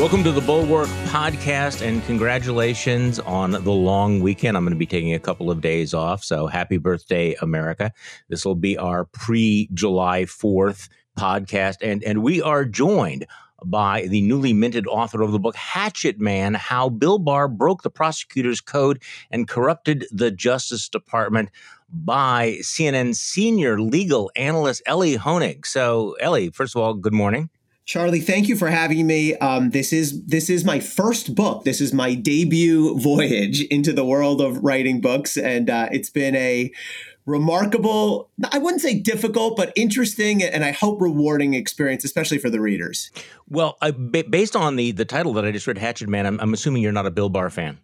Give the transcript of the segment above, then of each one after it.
Welcome to the Bulwark podcast and congratulations on the long weekend. I'm going to be taking a couple of days off. So happy birthday, America. This will be our pre July 4th podcast. And, and we are joined by the newly minted author of the book Hatchet Man How Bill Barr Broke the Prosecutor's Code and Corrupted the Justice Department by CNN senior legal analyst Elie Honig. So, Ellie, first of all, good morning. Charlie, thank you for having me. Um, this is this is my first book. This is my debut voyage into the world of writing books, and uh, it's been a remarkable i wouldn't say difficult but interesting and i hope rewarding experience especially for the readers well based on the the title that i just read hatchet man I'm, I'm assuming you're not a bill barr fan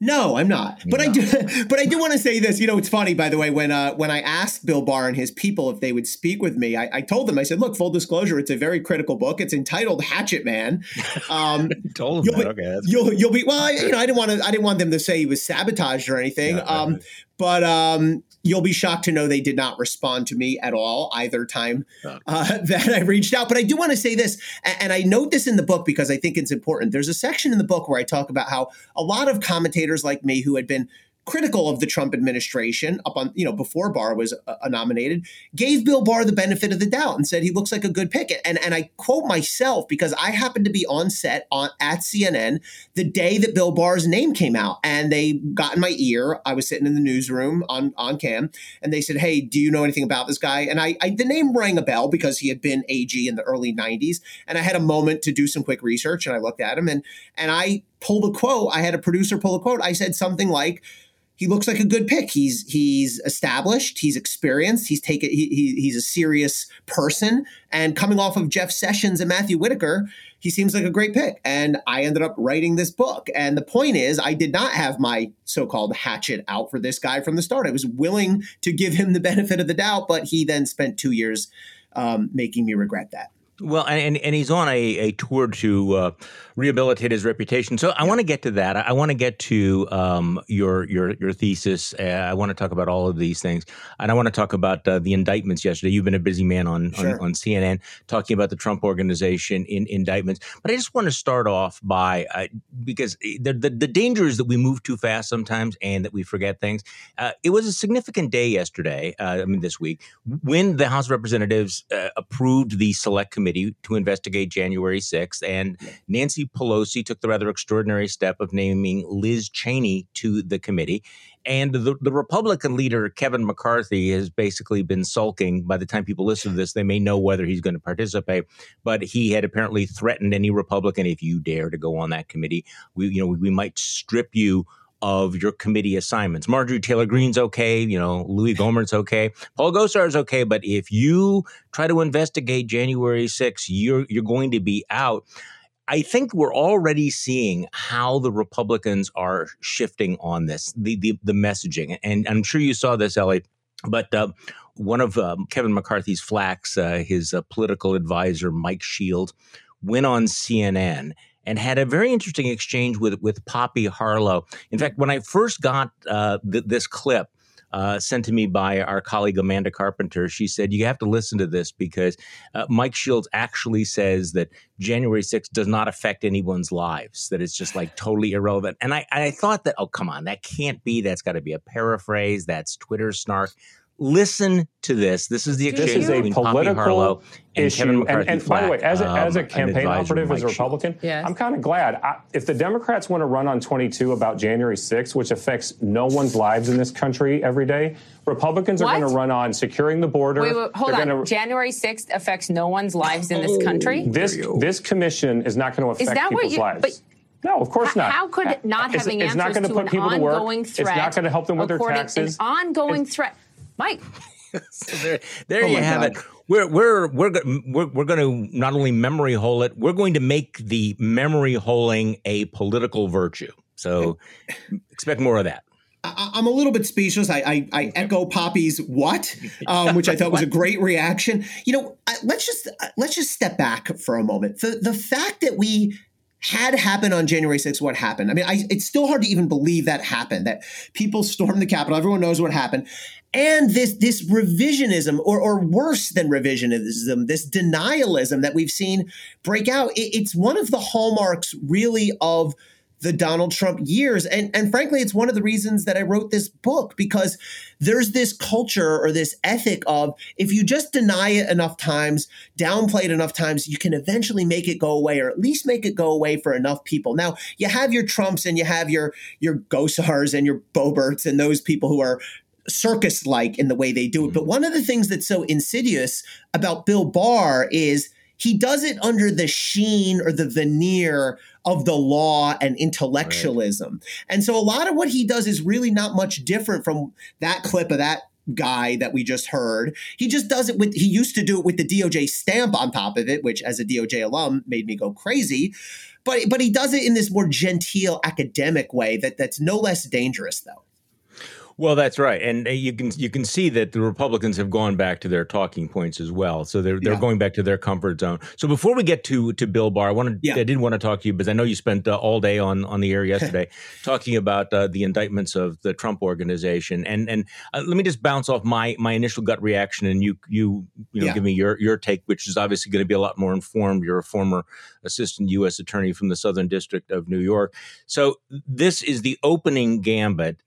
no, I'm not. But no. I do. But I do want to say this. You know, it's funny, by the way, when uh, when I asked Bill Barr and his people if they would speak with me, I, I told them. I said, "Look, full disclosure, it's a very critical book. It's entitled Hatchet Man." Um, told that. Be, okay, you'll you'll be well. I, you know, I didn't want to. I didn't want them to say he was sabotaged or anything. Yeah, um. But um, you'll be shocked to know they did not respond to me at all either time uh, that I reached out. But I do want to say this, and I note this in the book because I think it's important. There's a section in the book where I talk about how a lot of commentators like me who had been critical of the Trump administration up on, you know, before Barr was uh, nominated, gave Bill Barr the benefit of the doubt and said he looks like a good pick. And, and I quote myself because I happened to be on set on at CNN the day that Bill Barr's name came out and they got in my ear. I was sitting in the newsroom on, on cam and they said, Hey, do you know anything about this guy? And I, I the name rang a bell because he had been AG in the early 90s. And I had a moment to do some quick research and I looked at him and, and I pulled a quote. I had a producer pull a quote. I said something like, he looks like a good pick. He's he's established, he's experienced, he's taken he, he, he's a serious person, and coming off of Jeff Sessions and Matthew Whitaker, he seems like a great pick. And I ended up writing this book. And the point is, I did not have my so-called hatchet out for this guy from the start. I was willing to give him the benefit of the doubt, but he then spent two years um, making me regret that. Well, and, and he's on a, a tour to uh, rehabilitate his reputation. So I want to get to that. I want to get to um, your your your thesis. Uh, I want to talk about all of these things, and I want to talk about uh, the indictments yesterday. You've been a busy man on, sure. on, on CNN talking about the Trump organization in indictments. But I just want to start off by uh, because the, the, the danger is that we move too fast sometimes and that we forget things. Uh, it was a significant day yesterday. Uh, I mean, this week when the House of Representatives approved the Select Committee to investigate January 6th, and Nancy Pelosi took the rather extraordinary step of naming Liz Cheney to the committee. And the, the Republican leader, Kevin McCarthy, has basically been sulking. By the time people listen to this, they may know whether he's going to participate. But he had apparently threatened any Republican, if you dare to go on that committee, we, you know, we, we might strip you of your committee assignments. Marjorie Taylor Greene's okay, you know, Louis Gohmert's okay, Paul Gosar's okay, but if you try to investigate January 6th, you're you're going to be out. I think we're already seeing how the Republicans are shifting on this, the the, the messaging, and I'm sure you saw this, Elie. But uh, one of um, Kevin McCarthy's flacks, uh, his uh, political advisor Mike Shield, went on CNN and had a very interesting exchange with with Poppy Harlow. In fact, when I first got uh, th- this clip, uh, sent to me by our colleague Amanda Carpenter. She said, You have to listen to this because uh, Mike Shields actually says that January 6th does not affect anyone's lives, that it's just like totally irrelevant. And I, I thought that, oh, come on, that can't be. That's got to be a paraphrase. That's Twitter snark listen to this. This is the exchange this is between a political Poppy Harlow and issue. Kevin McCarthy. And, and by the way, as a, um, as a campaign operative, as a Republican, yes. I'm kind of glad. I, if the Democrats want to run on 22 about January 6th, which affects no one's lives in this country every day, Republicans what? are going to run on securing the border. Wait, wait hold They're on. Gonna, January 6th affects no one's lives in this country? This this commission is not going to affect people's you, lives. But, no, of course not. How could not having it's, answers not going to, put people to work. It's not going to help them with their taxes. An ongoing threat. Mike. so there, there oh you have God. it. We're we're we're we're, we're going to not only memory hole it, we're going to make the memory holing a political virtue. So expect more of that. I, am a little bit speechless. I, I, I echo Poppy's "what," um, which I thought was a great reaction. You know, let's just let's just step back for a moment. The the fact that we had happened on January 6th, what happened? I mean, I, it's still hard to even believe that happened, that people stormed the Capitol. Everyone knows what happened. And this this revisionism or or worse than revisionism this denialism that we've seen break out it, it's one of the hallmarks really of the Donald Trump years. And, and frankly, it's one of the reasons that I wrote this book because there's this culture or this ethic of if you just deny it enough times, downplay it enough times, you can eventually make it go away or at least make it go away for enough people. Now, you have your Trumps and you have your, your Gosars and your Boeberts and those people who are circus like in the way they do it. But mm-hmm. one of the things that's so insidious about Bill Barr is he does it under the sheen or the veneer of the law and intellectualism. Right. And so a lot of what he does is really not much different from that clip of that guy that we just heard. He just does it with he used to do it with the DOJ stamp on top of it, which as a DOJ alum made me go crazy. But but he does it in this more genteel academic way that that's no less dangerous though. Well, that's right, and uh, you can you can see that the Republicans have gone back to their talking points as well. So they're they're yeah. going back to their comfort zone. So before we get to to Bill Barr, I wanted yeah. I did want to talk to you because I know you spent uh, all day on on the air yesterday talking about uh, the indictments of the Trump organization. And and uh, let me just bounce off my my initial gut reaction, and you you you know yeah. give me your your take, which is obviously going to be a lot more informed. You're a former assistant U.S. attorney from the Southern District of New York. So this is the opening gambit.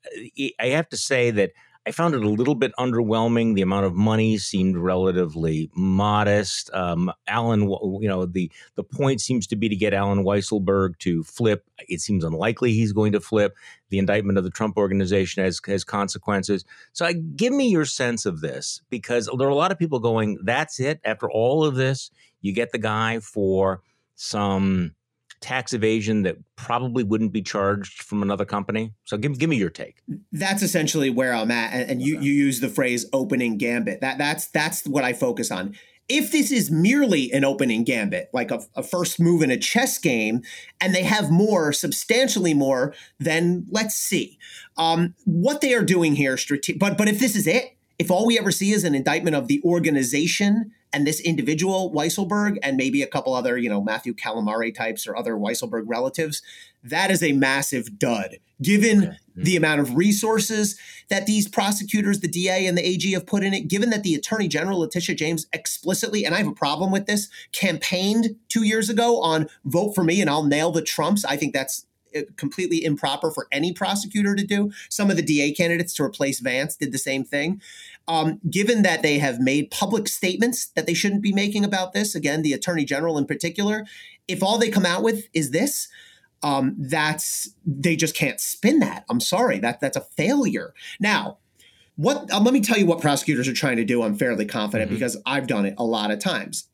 I have to say that I found it a little bit underwhelming. The amount of money seemed relatively modest. Um, Allen, you know, the the point seems to be to get Allen Weisselberg to flip. It seems unlikely he's going to flip. The indictment of the Trump organization has has consequences. So, I, give me your sense of this because there are a lot of people going, "That's it." After all of this, you get the guy for some tax evasion that probably wouldn't be charged from another company? So give, give me your take. That's essentially where I'm at. And, and you, you use the phrase opening gambit. That that's that's what I focus on. If this is merely an opening gambit, like a, a first move in a chess game, and they have more, substantially more, then let's see. Um, what they are doing here, strate- but but if this is it, if all we ever see is an indictment of the organization and this individual Weisselberg and maybe a couple other, you know, Matthew Calamari types or other Weisselberg relatives, that is a massive dud. Given okay. mm-hmm. the amount of resources that these prosecutors, the DA and the AG have put in it, given that the Attorney General Letitia James explicitly, and I have a problem with this, campaigned two years ago on vote for me and I'll nail the Trumps. I think that's completely improper for any prosecutor to do. Some of the DA candidates to replace Vance did the same thing. Um, given that they have made public statements that they shouldn't be making about this, again, the attorney general in particular, if all they come out with is this, um, that's they just can't spin that. I'm sorry, that that's a failure. Now, what? Um, let me tell you what prosecutors are trying to do. I'm fairly confident mm-hmm. because I've done it a lot of times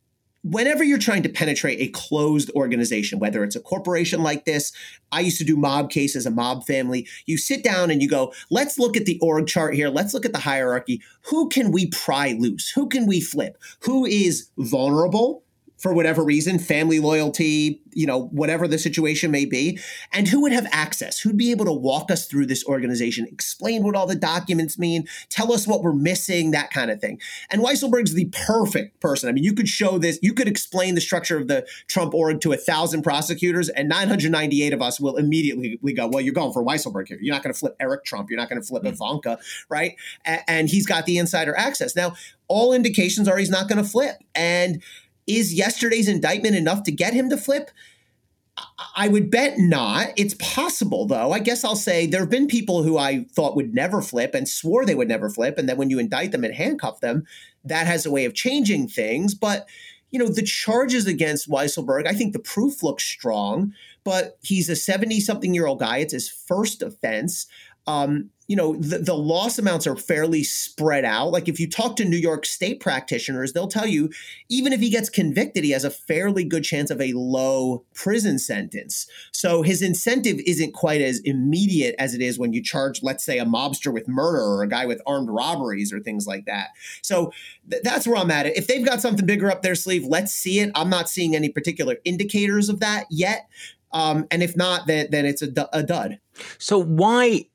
whenever you're trying to penetrate a closed organization, whether it's a corporation like this, I used to do mob cases, a mob family, you sit down and you go, let's look at the org chart here. Let's look at the hierarchy. Who can we pry loose? Who can we flip? Who is vulnerable? For whatever reason, family loyalty, you know, whatever the situation may be, and who would have access, who'd be able to walk us through this organization, explain what all the documents mean, tell us what we're missing, that kind of thing. And Weisselberg's the perfect person. I mean, you could show this, you could explain the structure of the Trump org to a thousand prosecutors, and 998 of us will immediately go, well, you're going for Weisselberg here. You're not going to flip Eric Trump. You're not going to flip mm-hmm. Ivanka, right? and he's got the insider access. Now, all indications are he's not going to flip. And is yesterday's indictment enough to get him to flip? I would bet not. It's possible, though. I guess I'll say there have been people who I thought would never flip and swore they would never flip. And then when you indict them and handcuff them, that has a way of changing things. But, you know, the charges against Weisselberg, I think the proof looks strong, but he's a 70 something year old guy. It's his first offense. Um, you know the, the loss amounts are fairly spread out. Like if you talk to new york state practitioners they'll tell you even if he gets convicted he has a fairly good chance of a low prison sentence. So his incentive isn't quite as immediate as it is when you charge let's say a mobster with murder or a guy with armed robberies or things like that. So th- that's where i'm at. If they've got something bigger up their sleeve let's see it. I'm not seeing any particular indicators of that yet. Um, and if not, then, then it's a, a dud. So why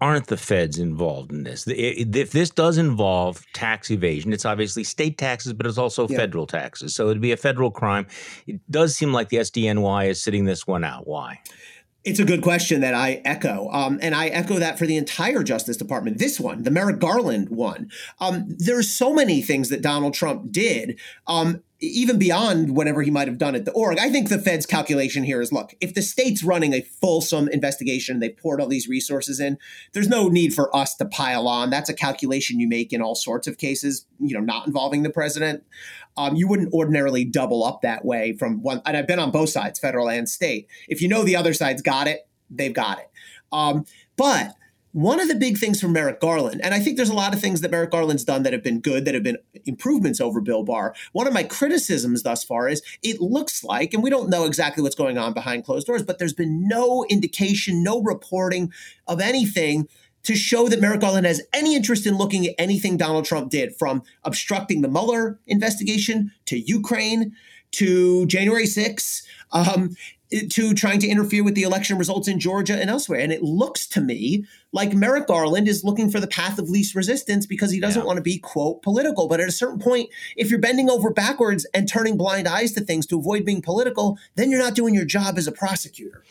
aren't the feds involved in this? If this does involve tax evasion, it's obviously state taxes, but it's also yeah. federal taxes. So it'd be a federal crime. It does seem like the SDNY is sitting this one out. Why? It's a good question that I echo. Um, and I echo that for the entire Justice Department. This one, the Merrick Garland one. Um, there's so many things that Donald Trump did. Um, even beyond whatever he might have done at the org, I think the Fed's calculation here is look, if the state's running a fulsome investigation, they poured all these resources in, there's no need for us to pile on. That's a calculation you make in all sorts of cases, you know, not involving the president. Um, you wouldn't ordinarily double up that way from one. And I've been on both sides, federal and state. If you know the other side's got it, they've got it. Um, but one of the big things from Merrick Garland, and I think there's a lot of things that Merrick Garland's done that have been good, that have been improvements over Bill Barr. One of my criticisms thus far is it looks like, and we don't know exactly what's going on behind closed doors, but there's been no indication, no reporting of anything to show that Merrick Garland has any interest in looking at anything Donald Trump did, from obstructing the Mueller investigation to Ukraine to January 6th. Um, to trying to interfere with the election results in Georgia and elsewhere. And it looks to me like Merrick Garland is looking for the path of least resistance because he doesn't yeah. want to be, quote, political. But at a certain point, if you're bending over backwards and turning blind eyes to things to avoid being political, then you're not doing your job as a prosecutor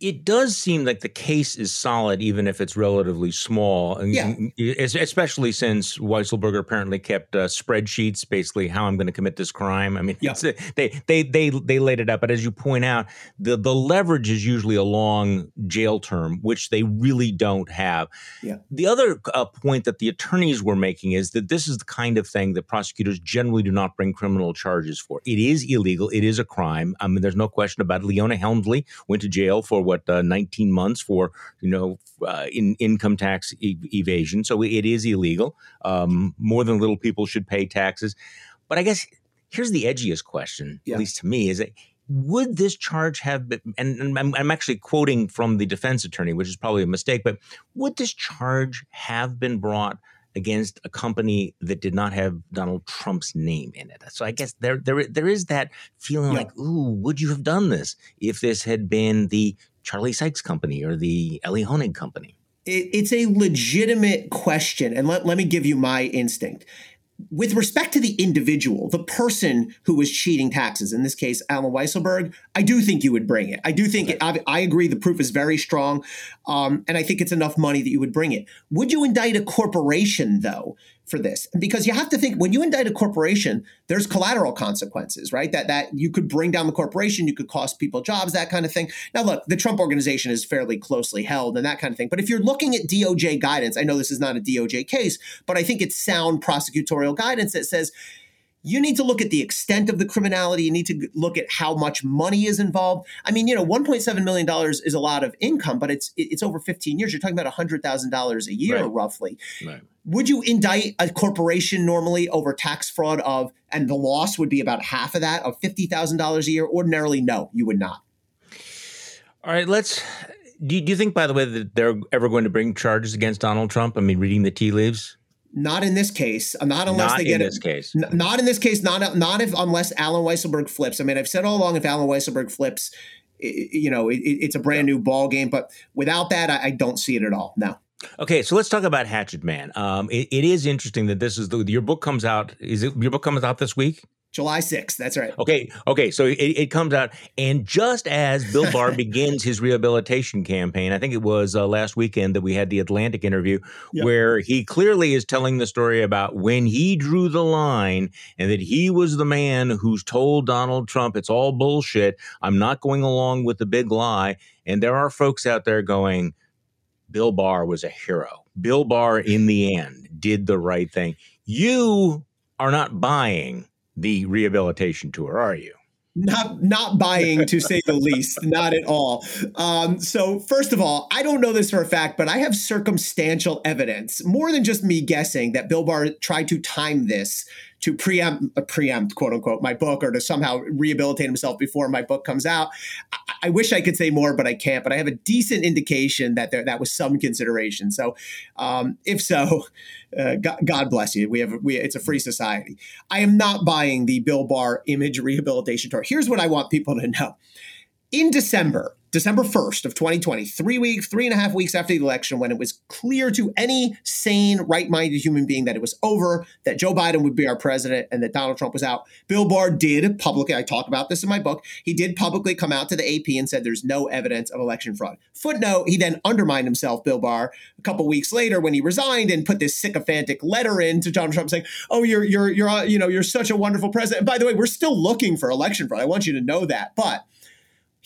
it does seem like the case is solid, even if it's relatively small. Yeah. Especially since Weisselberger apparently kept uh, spreadsheets, basically how I'm going to commit this crime. I mean, yeah. they they they they laid it out. But as you point out, the the leverage is usually a long jail term, which they really don't have. Yeah. The other uh, point that the attorneys were making is that this is the kind of thing that prosecutors generally do not bring criminal charges for. It is illegal. It is a crime. I mean, there's no question about it. Leona Helmsley went to jail for what uh, 19 months for you know uh, in income tax e- evasion. So it is illegal. Um, more than little people should pay taxes. But I guess here's the edgiest question, yeah. at least to me, is that would this charge have been, and, and I'm, I'm, actually quoting from the defense attorney, which is probably a mistake, but would this charge have been brought against a company that did not have Donald Trump's name in it. So I guess there there there is that feeling yeah. like, ooh, would you have done this if this had been the Charlie Sykes company or the Elie Honig company? it's a legitimate question, and let, let me give you my instinct with respect to the individual, the person who was cheating taxes, in this case, Allen Weisselberg, I do think you would bring it. I do think, it, I, I, agree, the proof is very strong. Um, and I think it's enough money that you would bring it. Would you indict a corporation, though, for this. Because you have to think when you indict a corporation there's collateral consequences right? That that you could bring down the corporation you could cost people jobs that kind of thing. Now look the trump organization is fairly closely held and that kind of thing. But if you're looking at doj guidance i know this is not a doj case but i think it's sound prosecutorial guidance that says you need to look at the extent of the criminality. You need to look at how much money is involved. I mean, you know, $1.7 million is a lot of income, but it's it's over 15 years. You're talking about $100,000 a year, right. roughly. Right. Would you indict a corporation normally over tax fraud of, and the loss would be about half of that, of $50,000 a year? Ordinarily, no, you would not. All right, let's. Do you, do you think, by the way, that they're ever going to bring charges against Donald Trump? I mean, reading the tea leaves. Not in this case. Uh, not unless not they get in this case. N- not in this case. Not not if unless Allen Weisselberg flips. I mean, I've said all along if Allen Weisselberg flips, it, you know, it, it's a brand new ball game. But without that, I, I, don't see it at all. No. Okay, so let's talk about Hatchet Man. Um, it, it is interesting that this is the your book comes out. Is it your book comes out this week? July 6th. That's right. Okay. Okay. So it, it comes out. And just as Bill Barr begins his rehabilitation campaign, I think it was uh, last weekend that we had the Atlantic interview yep. where he clearly is telling the story about when he drew the line and that he was the man who's told Donald Trump it's all bullshit. I'm not going along with the big lie. And there are folks out there going, Bill Barr was a hero. Bill Barr, in the end, did the right thing. You are not buying the rehabilitation tour, are you? Not not buying to say the least, not at all. Um, so first of all, I don't know this for a fact, but I have circumstantial evidence, more than just me guessing, that Bill Barr tried to time this to preempt, uh, preempt, quote unquote, my book or to somehow rehabilitate himself before my book comes out. I, I wish I could say more, but I can't. But I have a decent indication that there that was some consideration. So, um, if so, uh, God, God, bless you. We have we it's a free society. I am not buying the Bill Barr image rehabilitation tour. Here's what I want people to know. In December, December 1st of 2020, three weeks, three and a half weeks after the election, when it was clear to any sane, right-minded human being that it was over, that Joe Biden would be our president, and that Donald Trump was out, Bill Barr did publicly, I talk about this in my book, he did publicly come out to the AP and said there's no evidence of election fraud. Footnote, he then undermined himself, Bill Barr, a couple weeks later when he resigned and put this sycophantic letter in to Donald Trump saying, oh, you're, you're, you're, you know, you're such a wonderful president. And by the way, we're still looking for election fraud. I want you to know that. But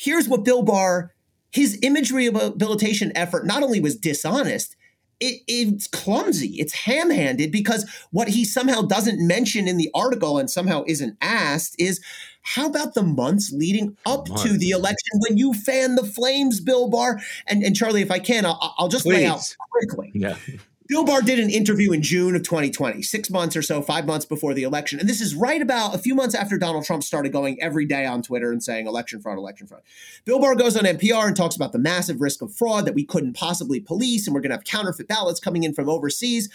here's what Bill Barr, his image rehabilitation effort not only was dishonest, it, it's clumsy, it's ham handed because what he somehow doesn't mention in the article and somehow isn't asked is how about the months leading up months. to the election when you fan the flames, Bill Barr? And, and Charlie, if I can, I'll, I'll just Please. lay out quickly. Yeah. Bill Barr did an interview in June of 2020, six months or so, five months before the election. And this is right about a few months after Donald Trump started going every day on Twitter and saying election fraud, election fraud. Bill Barr goes on NPR and talks about the massive risk of fraud that we couldn't possibly police, and we're going to have counterfeit ballots coming in from overseas.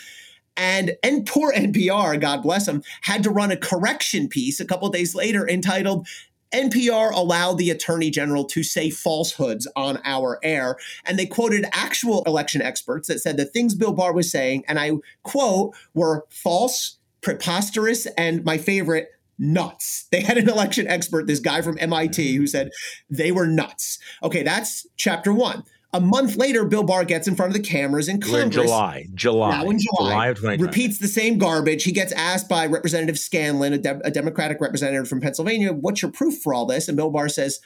And, and poor NPR, God bless them, had to run a correction piece a couple days later entitled NPR allowed the attorney general to say falsehoods on our air. And they quoted actual election experts that said the things Bill Barr was saying, and I quote, were false, preposterous, and my favorite, nuts. They had an election expert, this guy from MIT, who said they were nuts. Okay, that's chapter one. A month later, Bill Barr gets in front of the cameras in Congress. in July, July, now in July, July of 2020. Repeats the same garbage. He gets asked by Representative Scanlon, a, de- a Democratic representative from Pennsylvania, "What's your proof for all this?" And Bill Barr says,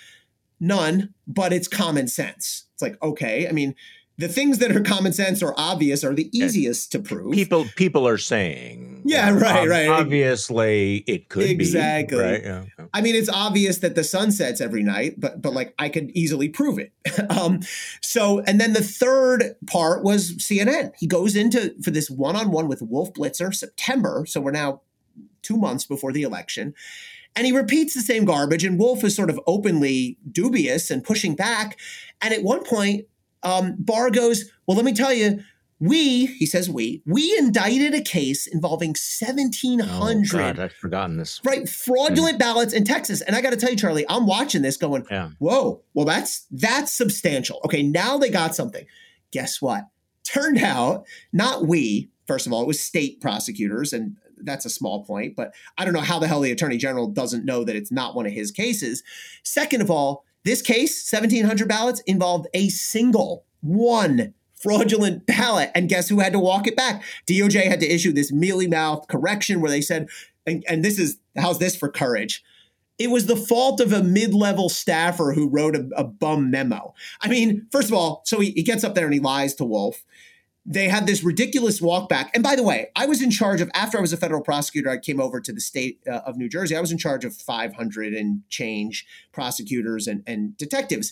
"None, but it's common sense." It's like, okay, I mean, the things that are common sense or obvious are the easiest to prove. People people are saying, yeah, right, right. Obviously, it could exactly. be exactly. Right? Yeah. I mean, it's obvious that the sun sets every night, but but like I could easily prove it. um, so, and then the third part was CNN. He goes into for this one on one with Wolf Blitzer September. So we're now two months before the election. And he repeats the same garbage, and Wolf is sort of openly dubious and pushing back. And at one point, um, Barr goes, Well, let me tell you, we, he says we, we indicted a case involving 1,700. Oh, God, I've forgotten this. Right, fraudulent mm. ballots in Texas. And I got to tell you, Charlie, I'm watching this going, yeah. whoa, well, that's that's substantial. Okay, now they got something. Guess what? Turned out, not we, first of all, it was state prosecutors, and that's a small point, but I don't know how the hell the attorney general doesn't know that it's not one of his cases. Second of all, this case, 1,700 ballots, involved a single one fraudulent ballot. And guess who had to walk it back? DOJ had to issue this mealy mouth correction where they said, and, and this is, how's this for courage? It was the fault of a mid level staffer who wrote a, a, bum memo. I mean, first of all, so he, he gets up there and he lies to Wolf they had this ridiculous walk back. And by the way, I was in charge of, after I was a federal prosecutor, I came over to the state uh, of New Jersey. I was in charge of 500 and change prosecutors and, and detectives.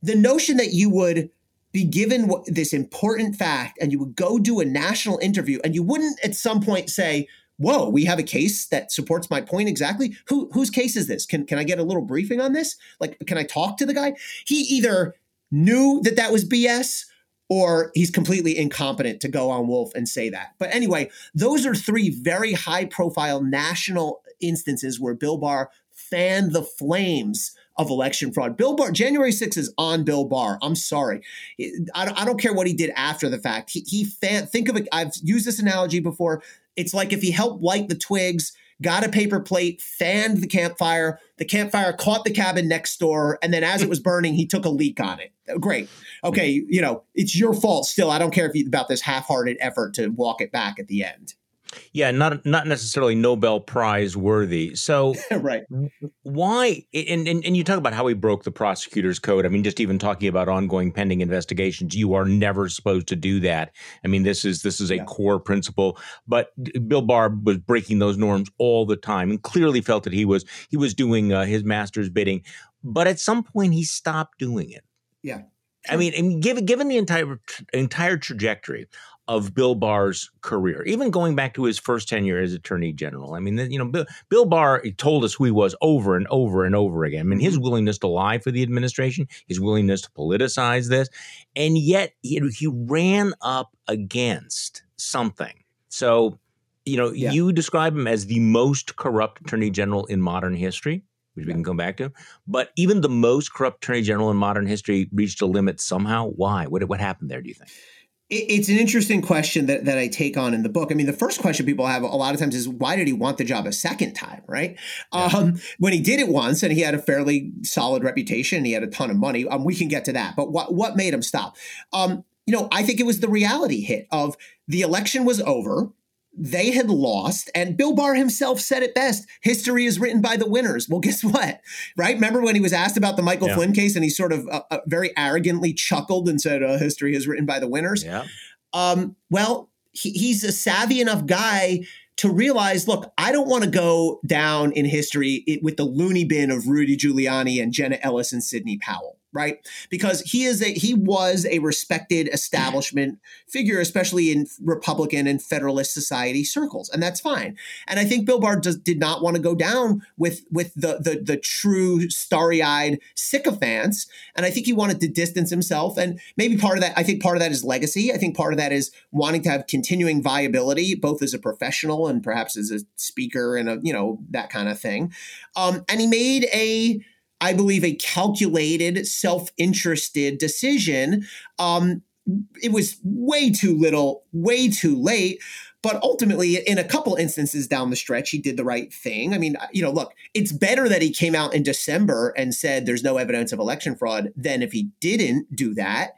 The notion that you would be given this important fact and you would go do a national interview and you wouldn't at some point say, whoa, we have a case that supports my point exactly. Who whose case is this? Can can I get a little briefing on this? Like, can I talk to the guy? He either knew that that was BS or he's completely incompetent to go on Wolf and say that. But anyway, those are three very high profile national instances where Bill Barr fanned the flames of election fraud. Bill Barr, January 6th is on Bill Barr. I'm sorry. I don't, I don't care what he did after the fact. He, he think of it. I've used this analogy before. It's like if he helped light the twigs got a paper plate, fanned the campfire. The campfire caught the cabin next door. And then as it was burning, he took a leak on it. Great. Okay. You know, it's your fault still. I don't care if you, about this half hearted effort to walk it back at the end. Yeah, not not necessarily Nobel Prize worthy. So, right? Why? And, and and you talk about how he broke the prosecutor's code. I mean, just even talking about ongoing pending investigations, you are never supposed to do that. I mean, this is this is a yeah. core principle. But Bill Barr was breaking those norms all the time, and clearly felt that he was he was doing uh, his master's bidding. But at some point, he stopped doing it. Yeah. I mean, given given the entire entire trajectory of Bill Barr's career, even going back to his first tenure as Attorney General. I mean, you know, Bill, Bill Barr told us who he was over and over and over again. I mean, his mm-hmm. willingness to lie for the administration, his willingness to politicize this, and yet he, he ran up against something. So, you know, yeah. you describe him as the most corrupt Attorney General in modern history. Which we can come back to. But even the most corrupt attorney general in modern history reached a limit somehow. Why? What, what happened there, do you think? It's an interesting question that, that I take on in the book. I mean, the first question people have a lot of times is why did he want the job a second time, right? Yeah. Um, when he did it once and he had a fairly solid reputation, and he had a ton of money. Um, we can get to that, but what what made him stop? Um, you know, I think it was the reality hit of the election was over they had lost, and Bill Barr himself said it best history is written by the winners. Well, guess what? Right? Remember when he was asked about the Michael yeah. Flynn case and he sort of uh, uh, very arrogantly chuckled and said, uh, history is written by the winners? Yeah. Um, well, he, he's a savvy enough guy to realize, look, I don't want to go down in history with the loony bin of Rudy Giuliani and Jenna Ellis and Sidney Powell right? Because he is a he was a respected establishment figure, especially in Republican and Federalist society circles, and that's fine. And I think Bill Barr does, did not want to go down with with the the, the true starry eyed sycophants, and I think he wanted to distance himself. And maybe part of that, I think part of that is legacy. I think part of that is wanting to have continuing viability, both as a professional and perhaps as a speaker and a you know that kind of thing. Um, and he made a I believe, a calculated, self interested decision. Um, it was way too little, way too late. But ultimately, in a couple instances down the stretch, he did the right thing. I mean, you know, look, it's better that he came out in December and said there's no evidence of election fraud than if he didn't do that.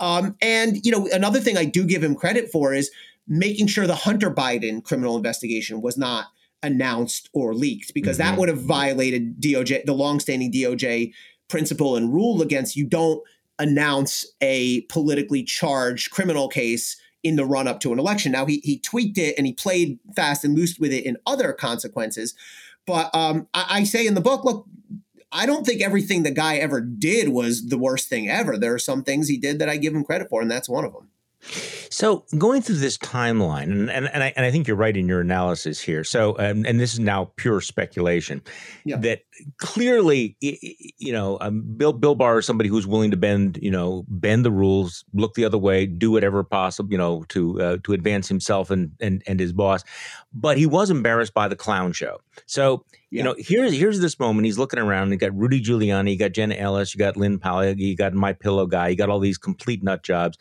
Um, and, you know, another thing I do give him credit for is making sure the Hunter Biden criminal investigation was not announced or leaked because mm-hmm. that would have violated DOJ, the longstanding DOJ principle and rule against you don't announce a politically charged criminal case in the run up to an election. Now he he tweaked it and he played fast and loose with it in other consequences. But um, I, I say in the book, look, I don't think everything the guy ever did was the worst thing ever. There are some things he did that I give him credit for, and that's one of them. So going through this timeline, and, and, and, I, and I think you're right in your analysis here. So, um, and this is now pure speculation, yeah. that clearly, you know, um, Bill Bill Barr is somebody who's willing to bend, you know, bend the rules, look the other way, do whatever possible, you know, to uh, to advance himself and and and his boss. But he was embarrassed by the clown show. So yeah. you know, here's here's this moment. He's looking around. You got Rudy Giuliani, you got Jenna Ellis, you got Lynn Powell, you got My Pillow guy, you got all these complete nut jobs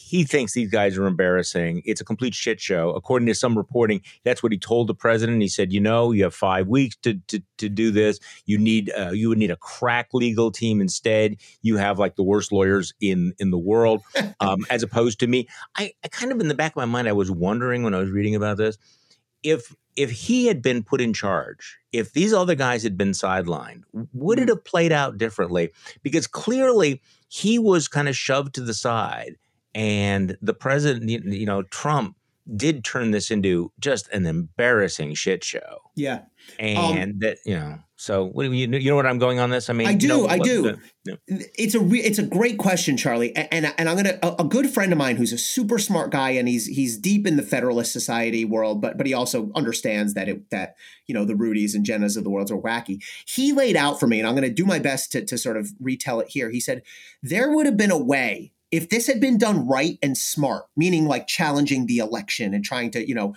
he thinks these guys are embarrassing. It's a complete shit show. According to some reporting, that's what he told the president. He said, "You know, you have five weeks to to, to do this. You need uh, you would need a crack legal team instead. You have like the worst lawyers in in the world, um, as opposed to me." I, I kind of in the back of my mind, I was wondering when I was reading about this if if he had been put in charge, if these other guys had been sidelined, would it mm. have played out differently? Because clearly he was kind of shoved to the side and the president, you know, Trump did turn this into just an embarrassing shit show. Yeah. Um and um, that, you know, so what do you, you know what I'm going on this? I mean, I do, know, I do. The, know. It's a re, it's a great question, Charlie. And and, and I'm gonna a, a, good friend of mine who's a super smart guy, and he's he's deep in the Federalist Society world, but but he also understands that it that you know the Rudies and Jennas of the world are wacky. He laid out for me, and I'm gonna do my best to to sort of retell it here. He said there would have been a way if this had been done right and smart, meaning like challenging the election and trying to, you know,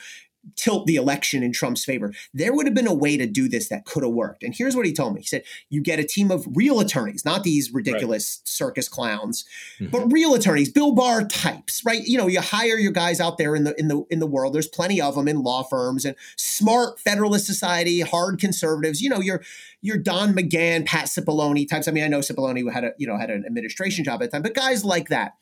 tilt the election in Trump's favor. There would have been a way to do this that could have worked. And here's what he told me. He said, you get a team of real attorneys, not these ridiculous right. circus clowns, mm-hmm. but real attorneys, Bill Barr types, right? You know, you hire your guys out there in the in the in the world. There's plenty of them in law firms and smart Federalist Society, hard conservatives. You know, you're your Don McGahn, Pat Cipollone types. I mean, I know Cipollone had a you know had an administration job at the time, but guys like that.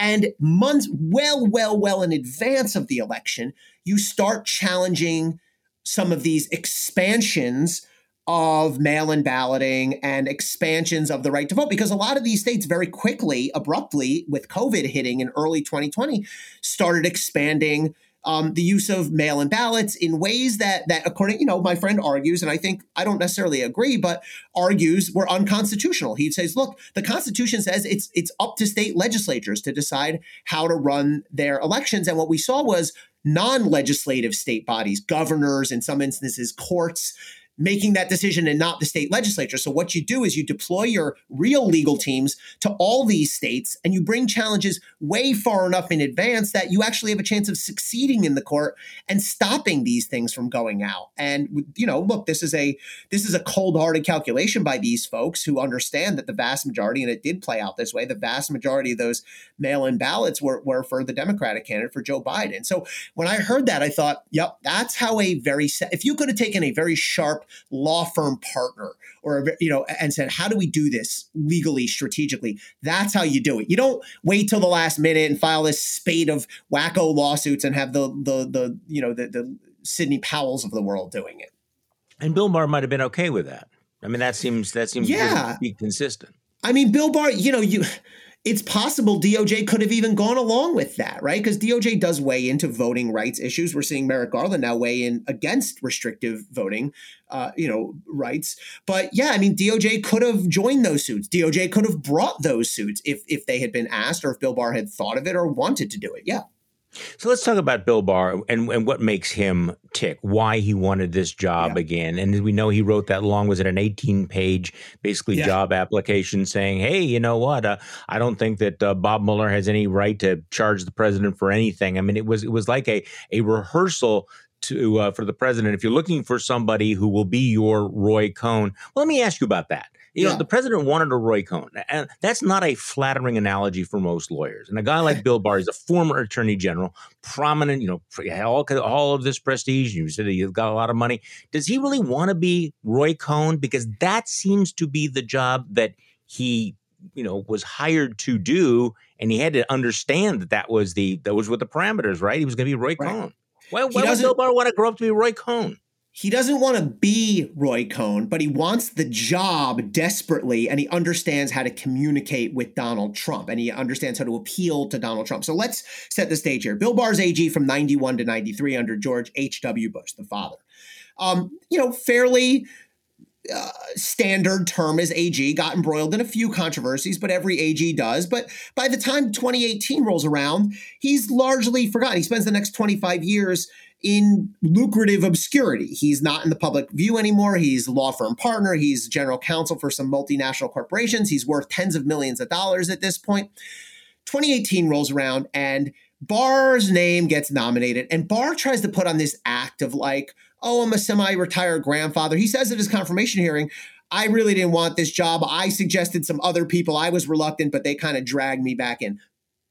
And months, well, well, well in advance of the election, you start challenging some of these expansions of mail in balloting and expansions of the right to vote. Because a lot of these states very quickly, abruptly, with COVID hitting in early 2020, started expanding um, the use of mail-in ballots in ways that that according you know my friend argues and i think i don't necessarily agree but argues were unconstitutional. He says look the constitution says it's it's up to state legislatures to decide how to run their elections. And what we saw was non-legislative state bodies governors in some instances courts making that decision and not the state legislature. So what you do is you deploy your real legal teams to all these states and you bring challenges way far enough in advance that you actually have a chance of succeeding in the court and stopping these things from going out. And you know, look, this is a this is a cold-hearted calculation by these folks who understand that the vast majority and it did play out this way, the vast majority of those mail-in ballots were, were for the Democratic candidate for Joe Biden. So when I heard that, I thought, yep, that's how a very if you could have taken a very sharp law firm partner or you know and said how do we do this legally strategically? That's how you do it. You don't wait till the last minute and file this spate of wacko lawsuits and have the the the you know the, the sidney powells of the world doing it. And bill barr might have been okay with that. I mean that seems that seems yeah. be consistent. I mean bill barr you know you it's possible DOJ could have even gone along with that, right? Because DOJ does weigh into voting rights issues. We're seeing Merrick Garland now weigh in against restrictive voting, uh, you know, rights. But yeah, I mean, DOJ could have joined those suits. DOJ could have brought those suits if if they had been asked or if Bill Barr had thought of it or wanted to do it. Yeah. So let's talk about Bill Barr and, and what makes him tick, why he wanted this job yeah. again. And as we know he wrote that long, was it an 18 page, basically yeah. job application saying, hey, you know what? Uh, I don't think that uh, Bob Mueller has any right to charge the president for anything. I mean, it was it was like a, a rehearsal to uh, for the president. If you're looking for somebody who will be your Roy Cohn, well, let me ask you about that. You yeah. know, the president wanted a Roy Cohn, and that's not a flattering analogy for most lawyers. And a guy like Bill Barr is a former attorney general, prominent, you know, all, all of this prestige. You said he's got a lot of money. Does he really want to be Roy Cohn? Because that seems to be the job that he, you know, was hired to do, and he had to understand that that was the that was what the parameters, right? He was going to be Roy right. Cohn. Why, why would Bill Barr want to grow up to be Roy Cohn? He doesn't want to be Roy Cohn, but he wants the job desperately, and he understands how to communicate with Donald Trump, and he understands how to appeal to Donald Trump. So let's set the stage here. Bill Barr's AG from 91 to 93 under George H.W. Bush, the father. Um, you know, fairly uh, standard term as AG, got embroiled in a few controversies, but every AG does. But by the time 2018 rolls around, he's largely forgotten. He spends the next 25 years in lucrative obscurity. He's not in the public view anymore. He's a law firm partner. He's general counsel for some multinational corporations. He's worth tens of millions of dollars at this point. 2018 rolls around and Barr's name gets nominated, and Barr tries to put on this act of like, oh, I'm a semi retired grandfather. He says at his confirmation hearing, I really didn't want this job. I suggested some other people. I was reluctant, but they kind of dragged me back in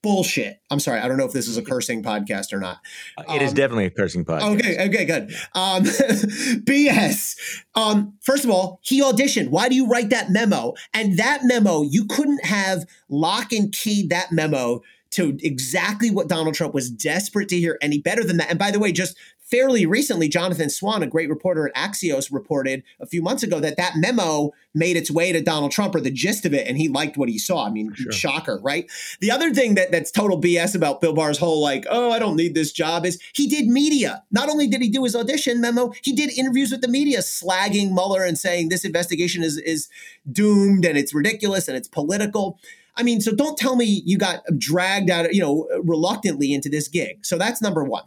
bullshit. I'm sorry. I don't know if this is a cursing podcast or not. Uh, it um, is definitely a cursing podcast. Okay. Okay. Good. Um, BS. Um, first of all, he auditioned. Why do you write that memo? And that memo, you couldn't have lock and keyed that memo to exactly what Donald Trump was desperate to hear any better than that. And by the way, just fairly recently, Jonathan Swan, a great reporter at Axios, reported a few months ago that that memo made its way to Donald Trump or the gist of it, and he liked what he saw. I mean, sure. shocker, right? The other thing that that's total BS about Bill Barr's whole like, oh, I don't need this job is he did media. Not only did he do his audition memo, he did interviews with the media, slagging Mueller and saying this investigation is is doomed and it's ridiculous and it's political. I mean, so don't tell me you got dragged out, you know, reluctantly into this gig. So that's number one.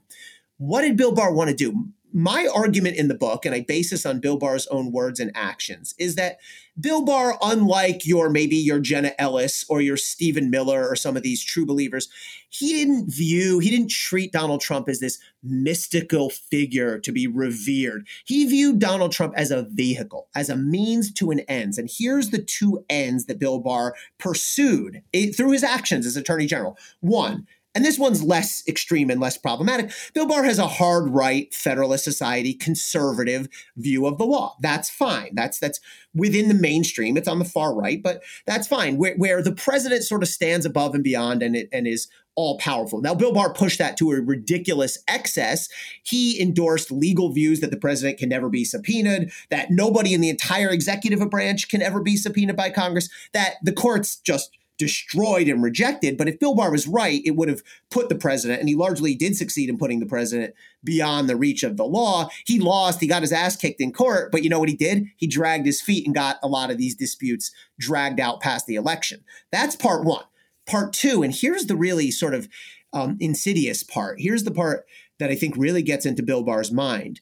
What did Bill Barr want to do? My argument in the book, and I base this on Bill Barr's own words and actions, is that Bill Barr, unlike your maybe your Jenna Ellis or your Stephen Miller or some of these true believers, he didn't view, he didn't treat Donald Trump as this mystical figure to be revered. He viewed Donald Trump as a vehicle, as a means to an ends. And here's the two ends that Bill Barr pursued through his actions as Attorney General. One, and this one's less extreme and less problematic. Bill Barr has a hard right, Federalist Society, conservative view of the law. That's fine. That's that's within the mainstream. It's on the far right, but that's fine. Where, where the president sort of stands above and beyond and it, and is all powerful. Now, Bill Barr pushed that to a ridiculous excess. He endorsed legal views that the president can never be subpoenaed, that nobody in the entire executive branch can ever be subpoenaed by Congress, that the courts just destroyed and rejected. But if Bill Barr was right, it would have put the president, and he largely did succeed in putting the president beyond the reach of the law. He lost, he got his ass kicked in court, but you know what he did? He dragged his feet and got a lot of these disputes dragged out past the election. That's part one. Part two, and here's the really sort of um, insidious part. Here's the part that I think really gets into Bill Barr's mind.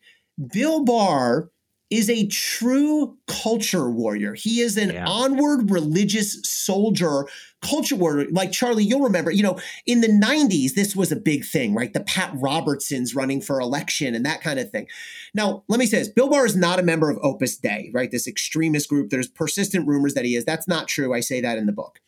Bill Barr is a true culture warrior. He is an yeah. onward religious soldier, culture warrior. Like Charlie, you'll remember, you know, in the 90s, this was a big thing, right? The Pat Robertsons running for election and that kind of thing. Now, let me say this Bill Barr is not a member of Opus Dei, right? This extremist group. There's persistent rumors that he is. That's not true. I say that in the book.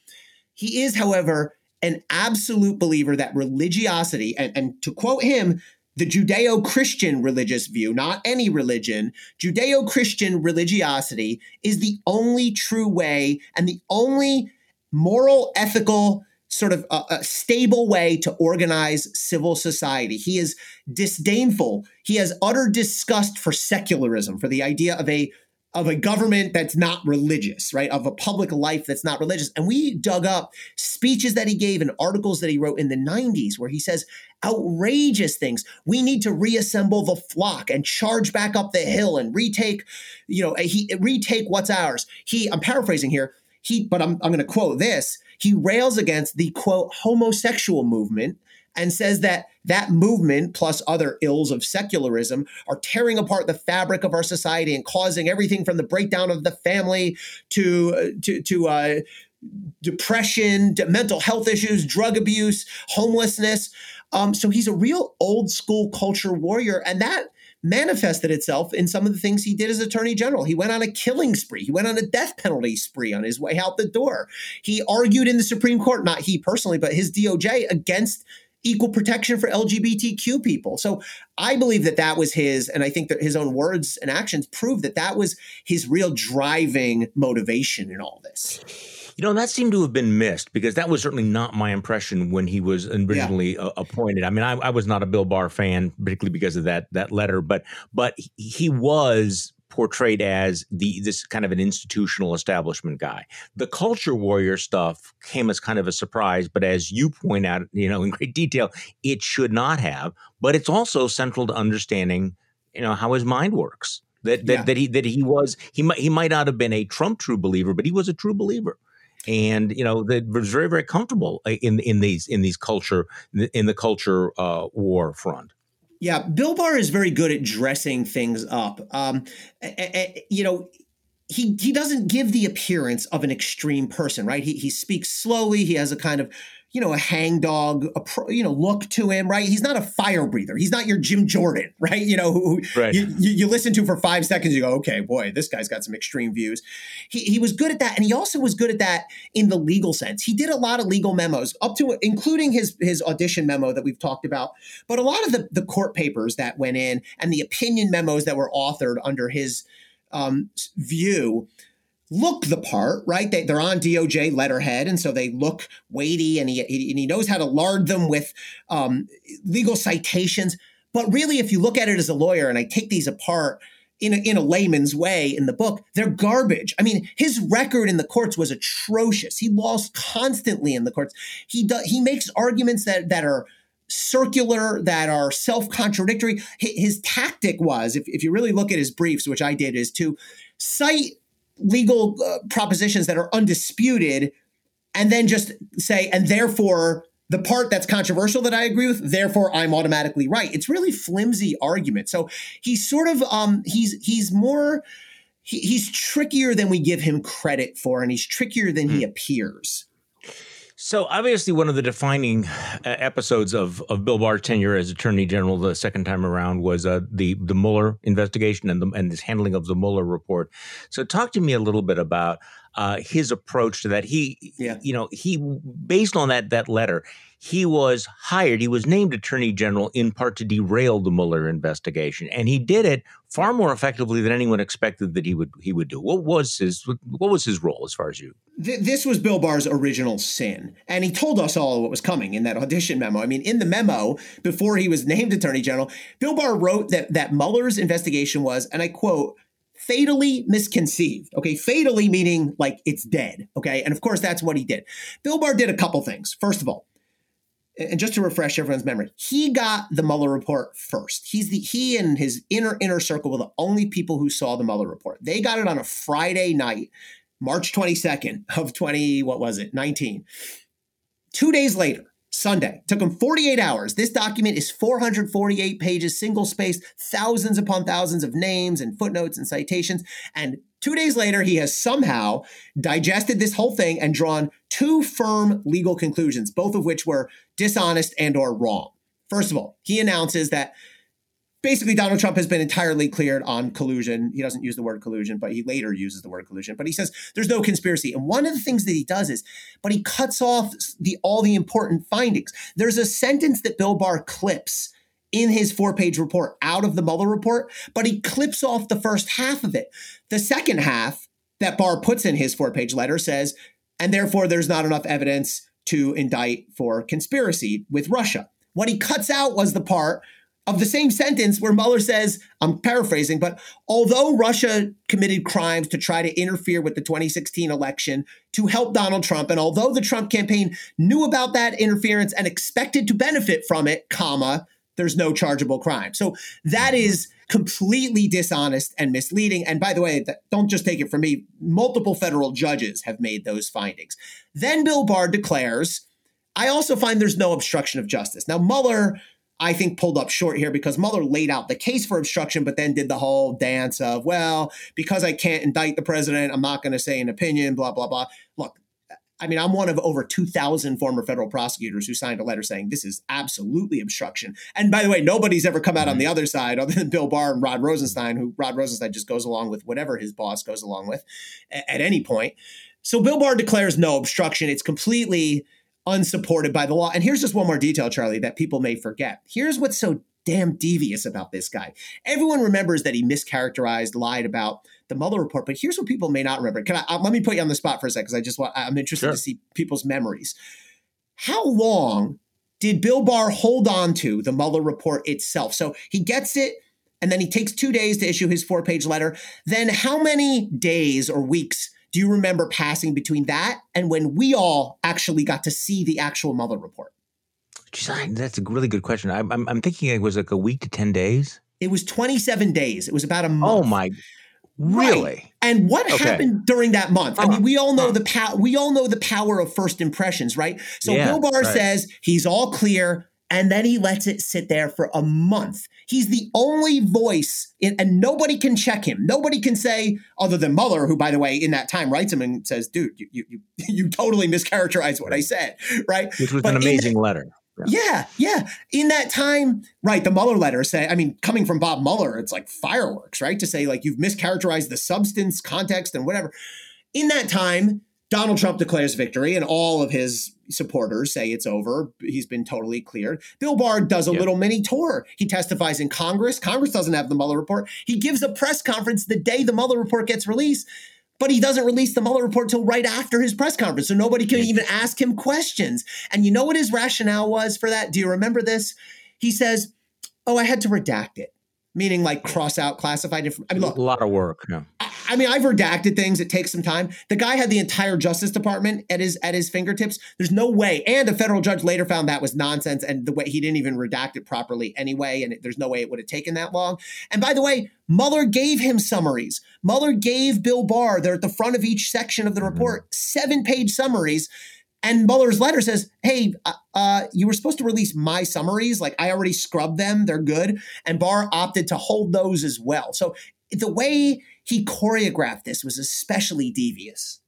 He is, however, an absolute believer that religiosity, and, and to quote him, the Judeo Christian religious view, not any religion, Judeo Christian religiosity is the only true way and the only moral, ethical, sort of uh, a stable way to organize civil society. He is disdainful. He has utter disgust for secularism, for the idea of a of a government that's not religious, right? Of a public life that's not religious. And we dug up speeches that he gave and articles that he wrote in the 90s where he says outrageous things. We need to reassemble the flock and charge back up the hill and retake, you know, he retake what's ours. He, I'm paraphrasing here, he, but I'm, I'm going to quote this. He rails against the quote homosexual movement and says that that movement plus other ills of secularism are tearing apart the fabric of our society and causing everything from the breakdown of the family to uh, to to uh, depression, to mental health issues, drug abuse, homelessness. Um, so he's a real old school culture warrior, and that manifested itself in some of the things he did as attorney general. He went on a killing spree. He went on a death penalty spree on his way out the door. He argued in the Supreme Court, not he personally, but his DOJ against equal protection for LGBTQ people. So I believe that that was his, and I think that his own words and actions prove that that was his real driving motivation in all this. You know, that seemed to have been missed because that was certainly not my impression when he was originally yeah. appointed. I mean, I, I, was not a Bill Barr fan, particularly because of that that letter, but but he was portrayed as the this kind of an institutional establishment guy. The culture warrior stuff came as kind of a surprise, but as you point out, you know, in great detail, it should not have. But it's also central to understanding, you know, how his mind works. That that, yeah. that he that he was he might he might not have been a Trump true believer, but he was a true believer and you know that was very very comfortable uh, in in these in these culture in the culture uh, war front. Yeah, Bill Barr is very good at dressing things up. Um, you know, he he doesn't give the appearance of an extreme person, right? He he speaks slowly. He has a kind of you know, a hangdog, a you know, look to him, right? He's not a fire breather. He's not your Jim Jordan, right? You know, who right. You, you, you, listen to for five seconds, you go, okay, boy, this guy's got some extreme views. He, he was good at that. And he also was good at that in the legal sense. He did a lot of legal memos up to, including his, his audition memo that we've talked about, but a lot of the, the court papers that went in and the opinion memos that were authored under his um, view look the part, right? They, they're on DOJ letterhead, and so they look weighty, and he, he and he knows how to lard them with um, legal citations. But really, if you look at it as a lawyer, and I take these apart in a, in a layman's way in the book, they're garbage. I mean, his record in the courts was atrocious. He lost constantly in the courts. He does, he makes arguments that that are circular, that are self contradictory. His, his tactic was, if, if you really look at his briefs, which I did, is to cite legal uh, propositions that are undisputed and then just say, and therefore the part that's controversial that I agree with, therefore I'm automatically right. It's really flimsy argument. So he's sort of um he's he's more he, he's trickier than we give him credit for, and he's trickier than he hmm. appears. So obviously, one of the defining uh, episodes of, of Bill Barr's tenure as Attorney General the second time around was uh, the the Mueller investigation and the, and his handling of the Mueller report. So, talk to me a little bit about uh, his approach to that. He, yeah. you know, he based on that that letter, he was hired. He was named Attorney General in part to derail the Mueller investigation, and he did it far more effectively than anyone expected that he would he would do. What was his what was his role as far as you? This was Bill Barr's original sin, and he told us all what was coming in that audition memo. I mean, in the memo before he was named Attorney General, Bill Barr wrote that that Mueller's investigation was, and I quote fatally misconceived. Okay, fatally meaning like it's dead. Okay, and of course that's what he did. Bill Barr did a couple things. First of all, and just to refresh everyone's memory, he got the Mueller report first. He's the he and his inner inner circle were the only people who saw the Mueller report. They got it on a Friday night, March 22nd of 20, what was it, 19. Two days later, Sunday. Took him 48 hours. This document is 448 pages, single spaced, thousands upon thousands of names and footnotes and citations. And two days later, he has somehow digested this whole thing and drawn two firm legal conclusions, both of which were dishonest and or wrong. First of all, he announces that basically Donald Trump has been entirely cleared on collusion. He doesn't use the word collusion, but he later uses the word collusion. But he says there's no conspiracy. And one of the things that he does is, but he cuts off the all the important findings. There's a sentence that Bill Barr clips in his four-page report out of the Mueller report, but he clips off the first half of it. The second half that Barr puts in his four-page letter says, and therefore there's not enough evidence to indict for conspiracy with Russia. What he cuts out was the part of the same sentence where Mueller says, I'm paraphrasing, but although Russia committed crimes to try to interfere with the 2016 election to help Donald Trump, and although the Trump campaign knew about that interference and expected to benefit from it, comma, there's no chargeable crime. So that is completely dishonest and misleading. And by the way, don't just take it from me. Multiple federal judges have made those findings. Then Bill Barr declares, I also find there's no obstruction of justice. Now, Mueller I think, pulled up short here because Mueller laid out the case for obstruction, but then did the whole dance of, well, because I can't indict the president, I'm not going to say an opinion, blah, blah, blah. Look, I mean, I'm one of over 2,000 former federal prosecutors who signed a letter saying this is absolutely obstruction. And by the way, nobody's ever come out on mm-hmm. the other side other than Bill Barr and Rod Rosenstein, who Rod Rosenstein just goes along with whatever his boss goes along with at any point. So Bill Barr declares no obstruction. It's completely unsupported by the law. And here's just one more detail, Charlie, that people may forget. Here's what's so damn devious about this guy. Everyone remembers that he mischaracterized, lied about the Mueller report, but here's what people may not remember. Can I uh, let me put you on the spot for a second because I just want I'm interested sure. to see people's memories. How long did Bill Barr hold on to the Mueller report itself? So he gets it and then he takes 2 days to issue his four-page letter. Then how many days or weeks do you remember passing between that and when we all actually got to see the actual Mueller report? That's a really good question. I'm, I'm, I'm thinking it was like a week to 10 days. It was 27 days. It was about a month. Oh my Really? Right. And what okay. happened during that month? I uh-huh. mean, we all know uh-huh. the power. We all know the power of first impressions, right? So yeah, Bill Barr right. says he's all clear and then he lets it sit there for a month. He's the only voice, in, and nobody can check him. Nobody can say, other than Mueller, who, by the way, in that time writes him and says, "Dude, you you you, you totally mischaracterized what I said." Right? Which was but an amazing letter. Yeah. yeah, yeah. In that time, right, the Mueller letter say, I mean, coming from Bob Mueller, it's like fireworks, right? To say like you've mischaracterized the substance, context, and whatever. In that time, Donald Trump declares victory, and all of his supporters say it's over. He's been totally cleared. Bill Barr does a yep. little mini tour. He testifies in Congress. Congress doesn't have the Mueller report. He gives a press conference the day the Mueller report gets released, but he doesn't release the Mueller report till right after his press conference. So nobody can even ask him questions. And you know what his rationale was for that? Do you remember this? He says, Oh, I had to redact it meaning like cross out classified information. I mean, look, a lot of work. Yeah. I, I, mean, I've redacted things. It takes some time. The guy had the entire Justice Department at his at his fingertips. There's no way. And a federal judge later found that was nonsense, and the way he didn't even redact it properly anyway. And it, there's no way it would have taken that long. And by the way, Mueller gave him summaries. Mueller gave Bill Barr. They're at the front of each section of the mm-hmm. report, mm-hmm. seven page summaries and Mueller's letter says, "Hey, uh, uh, you were supposed to release my summaries. Like I already scrubbed them; they're good." And Barr opted to hold those as well. So the way he choreographed this was especially devious.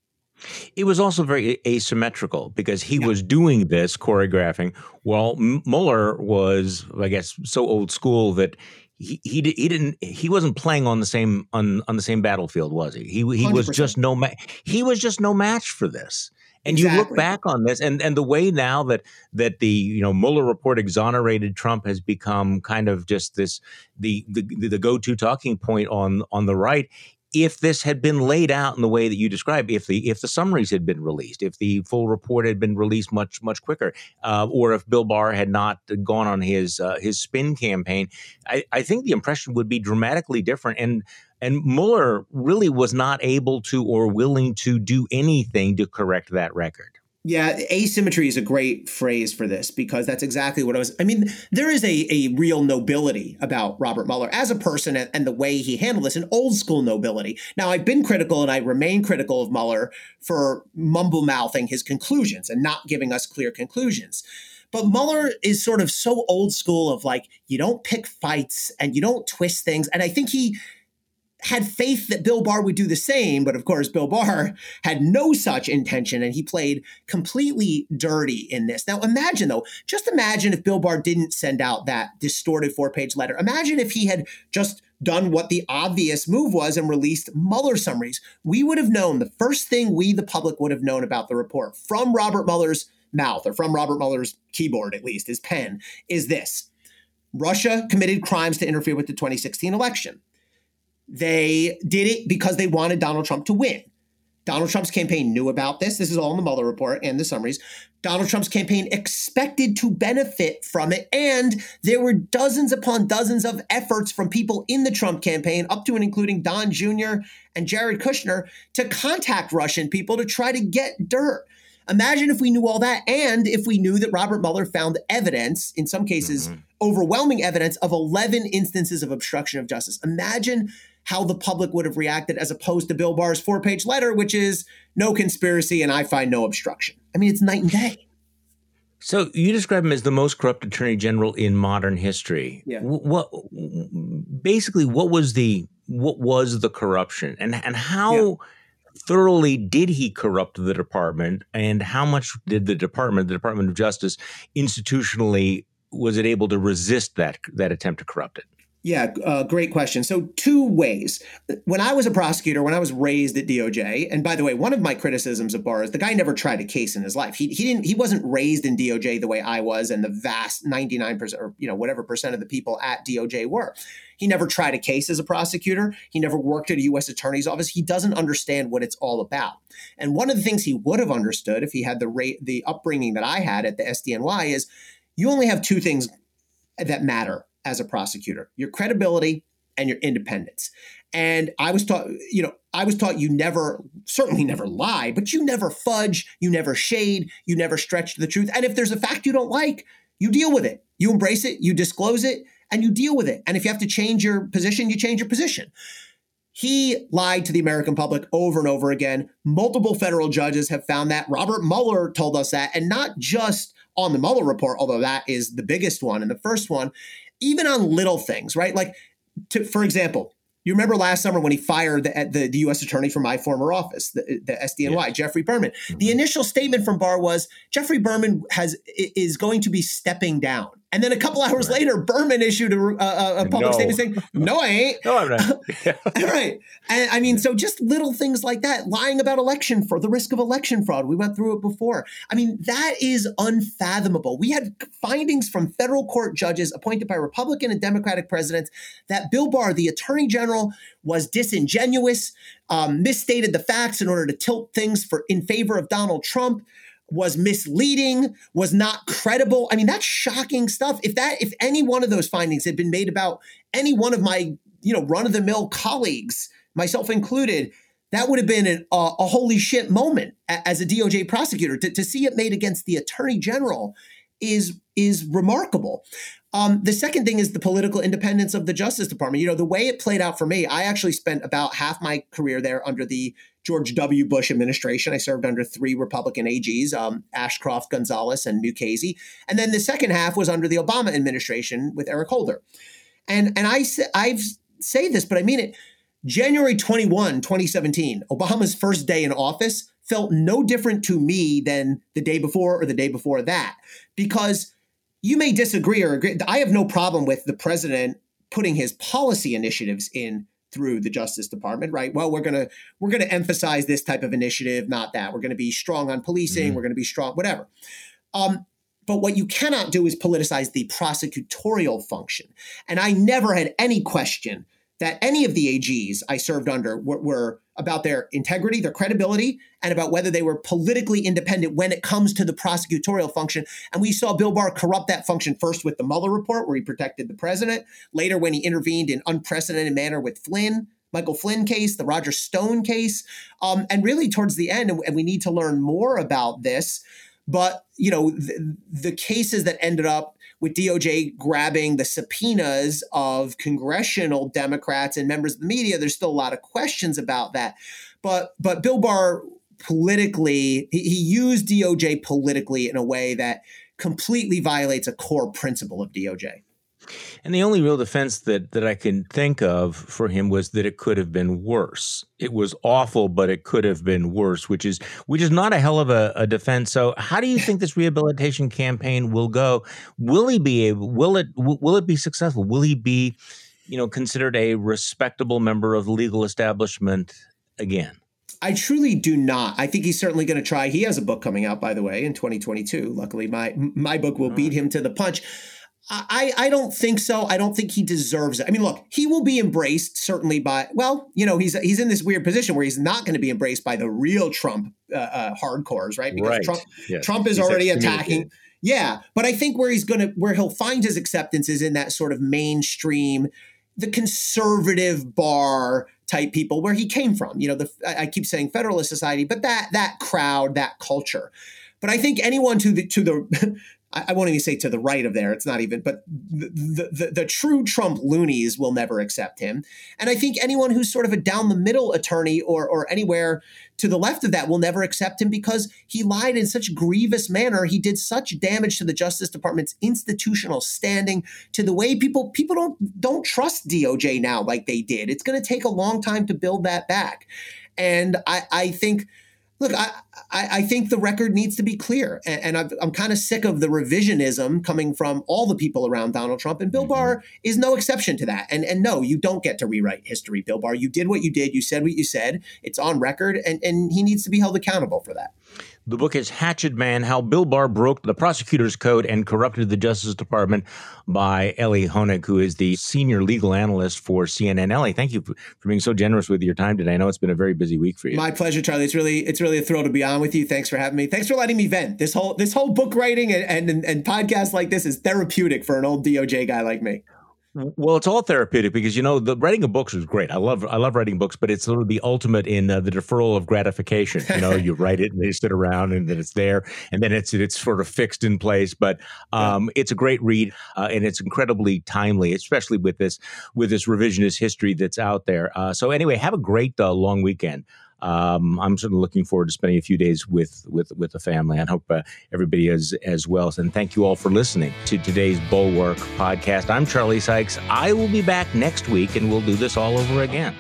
It was also very asymmetrical because he yeah. was doing this choreographing while Mueller was, I guess, so old school that he he, he didn't he wasn't playing on the same on, on the same battlefield, was he? He he 100%. was just no ma- he was just no match for this. And exactly. you look back on this, and and the way now that that the you know Mueller report exonerated Trump has become kind of just this the the, the go to talking point on on the right. If this had been laid out in the way that you described, if the if the summaries had been released, if the full report had been released much much quicker, uh, or if Bill Barr had not gone on his uh, his spin campaign, I, I think the impression would be dramatically different. And and Mueller really was not able to or willing to do anything to correct that record. Yeah, asymmetry is a great phrase for this because that's exactly what I was. I mean, there is a, a real nobility about Robert Mueller as a person and, and the way he handled this, an old school nobility. Now, I've been critical and I remain critical of Mueller for mumble mouthing his conclusions and not giving us clear conclusions. But Mueller is sort of so old school of like, you don't pick fights and you don't twist things. And I think he had faith that Bill Barr would do the same, but of course, Bill Barr had no such intention and he played completely dirty in this. Now, imagine though, just imagine if Bill Barr didn't send out that distorted four page letter. Imagine if he had just done what the obvious move was and released Mueller summaries. We would have known the first thing we, the public, would have known about the report from Robert Mueller's mouth or from Robert Mueller's keyboard, at least, his pen, is this Russia committed crimes to interfere with the 2016 election. They did it because they wanted Donald Trump to win. Donald Trump's campaign knew about this. This is all in the Mueller report and the summaries. Donald Trump's campaign expected to benefit from it. And there were dozens upon dozens of efforts from people in the Trump campaign, up to and including Don Jr. and Jared Kushner, to contact Russian people to try to get dirt. Imagine if we knew all that and if we knew that Robert Mueller found evidence, in some cases, mm-hmm. overwhelming evidence of 11 instances of obstruction of justice. Imagine how the public would have reacted as opposed to Bill Barr's four page letter, which is no conspiracy and I find no obstruction. I mean, it's night and day. So you describe him as the most corrupt attorney general in modern history. Yeah. What basically what was the what was the corruption and and how yeah. thoroughly did he corrupt the department and how much did the department the Department of Justice institutionally was it able to resist that that attempt to corrupt it? Yeah, uh, great question. So, two ways. When I was a prosecutor, when I was raised at DOJ, and by the way, one of my criticisms of Barr is the guy never tried a case in his life. He, he didn't. He wasn't raised in DOJ the way I was, and the vast ninety nine percent, or you know, whatever percent of the people at DOJ were. He never tried a case as a prosecutor. He never worked at a U.S. attorney's office. He doesn't understand what it's all about. And one of the things he would have understood if he had the rate, the upbringing that I had at the SDNY is, you only have two things that matter as a prosecutor your credibility and your independence. And I was taught, you know, I was taught you never, certainly never lie, but you never fudge, you never shade, you never stretch the truth. And if there's a fact you don't like, you deal with it. You embrace it, you disclose it, and you deal with it. And if you have to change your position, you change your position. He lied to the American public over and over again. Multiple federal judges have found that. Robert Mueller told us that, and not just on the Mueller report, although that is the biggest one and the first one even on little things, right? Like, to, for example, you remember last summer when he fired the, the, the, U.S. attorney from my former office, the, the SDNY, yes. Geoffrey Berman. Mm-hmm. The initial statement from Barr was Geoffrey Berman has is going to be stepping down. And then a couple hours right. later, Berman issued a, a, a public no. statement saying, "No, I ain't." no, I'm not. Yeah. right. And I mean, so just little things like that, lying about election for the risk of election fraud. We went through it before. I mean, that is unfathomable. We had findings from federal court judges appointed by Republican and Democratic presidents that Bill Barr, the Attorney General, was disingenuous, um, misstated the facts in order to tilt things for in favor of Donald Trump was misleading, was not credible. I mean, that's shocking stuff. If that if any one of those findings had been made about any one of my, you know, run of the mill colleagues, myself included, that would have been an, a, a holy shit moment as a DOJ prosecutor to, to see it made against the attorney general is is remarkable. Um, the second thing is the political independence of the Justice Department. You know, the way it played out for me, I actually spent about half my career there under the George W. Bush administration. I served under three Republican AGs, um, Ashcroft, Gonzales, and Mukasey. And then the second half was under the Obama administration with Eric Holder. And, and I, I've say this, but I mean it. January 21, 2017, Obama's first day in office felt no different to me than the day before or the day before that because you may disagree or agree. I have no problem with the president putting his policy initiatives in through the Justice Department, right? Well, we're gonna we're gonna emphasize this type of initiative, not that. We're gonna be strong on policing. Mm-hmm. We're gonna be strong, whatever. Um, but what you cannot do is politicize the prosecutorial function. And I never had any question that any of the AGs I served under were, were, about their integrity, their credibility, and about whether they were politically independent when it comes to the prosecutorial function. And we saw Bill Barr corrupt that function first with the Mueller report, where he protected the president, later when he intervened in unprecedented manner with Flynn. Michael Flynn case, the Roger Stone case, um, and really towards the end, and we need to learn more about this. But you know, the, the cases that ended up with DOJ grabbing the subpoenas of congressional Democrats and members of the media, there's still a lot of questions about that. But but Bill Barr politically, he, he used DOJ politically in a way that completely violates a core principle of DOJ. And the only real defense that that I can think of for him was that it could have been worse. It was awful, but it could have been worse, which is which is not a hell of a, a defense. So, how do you think this rehabilitation campaign will go? Will he be able? Will it? Will it be successful? Will he be, you know, considered a respectable member of the legal establishment again? I truly do not. I think he's certainly going to try. He has a book coming out, by the way, in 2022. Luckily, my my book will beat him to the punch. I, I don't think so. I don't think he deserves it. I mean, look, he will be embraced certainly by well, you know, he's he's in this weird position where he's not going to be embraced by the real Trump uh, uh, hardcores, right? Because right. Trump yes. Trump is he's already attacking. Yeah, but I think where he's going to where he'll find his acceptance is in that sort of mainstream, the conservative bar type people where he came from. You know, the I keep saying Federalist Society, but that that crowd, that culture. But I think anyone to the to the I, won't even say to the right of there. It's not even, but the, the, the true Trump loonies will never accept him. And I think anyone who's sort of a down the middle attorney or, or anywhere to the left of that will never accept him because he lied in such grievous manner. He did such damage to the Justice Department's institutional standing, to the way people people don't don't trust DOJ now like they did. It's going to take a long time to build that back. And I, I think look, I, I, I, think the record needs to be clear. And, and i am kind of sick of the revisionism coming from all the people around Donald Trump. And Bill mm-hmm. Barr is no exception to that. And, and no, you don't get to rewrite history, Bill Barr. You did what you did. You said what you said. It's on record. And, and he needs to be held accountable for that. The book is Hatchet Man How Bill Barr Broke the Prosecutor's Code and Corrupted the Justice Department by Elie Honig, who is the senior legal analyst for CNN. Elie, thank you for, being so generous with your time today. I know it's been a very busy week for you. My pleasure, Charlie. It's really it's really a thrill to be on with you. Thanks for having me. Thanks for letting me vent. This whole this whole book writing and, and, and podcast like this is therapeutic for an old DOJ guy like me. Well, it's all therapeutic because you know the writing of books is great. I love I love writing books, but it's sort of the ultimate in uh, the deferral of gratification. You know, you write it and they sit around and then it's there, and then it's it's sort of fixed in place. But um, yeah. it's a great read uh, and it's incredibly timely, especially with this with this revisionist history that's out there. Uh, so anyway, have a great uh, long weekend um, I'm certainly looking forward to spending a few days with with with the family. I hope uh, everybody is as well. And thank you all for listening to today's Bulwark podcast. I'm Charlie Sykes. I will be back next week, and we'll do this all over again.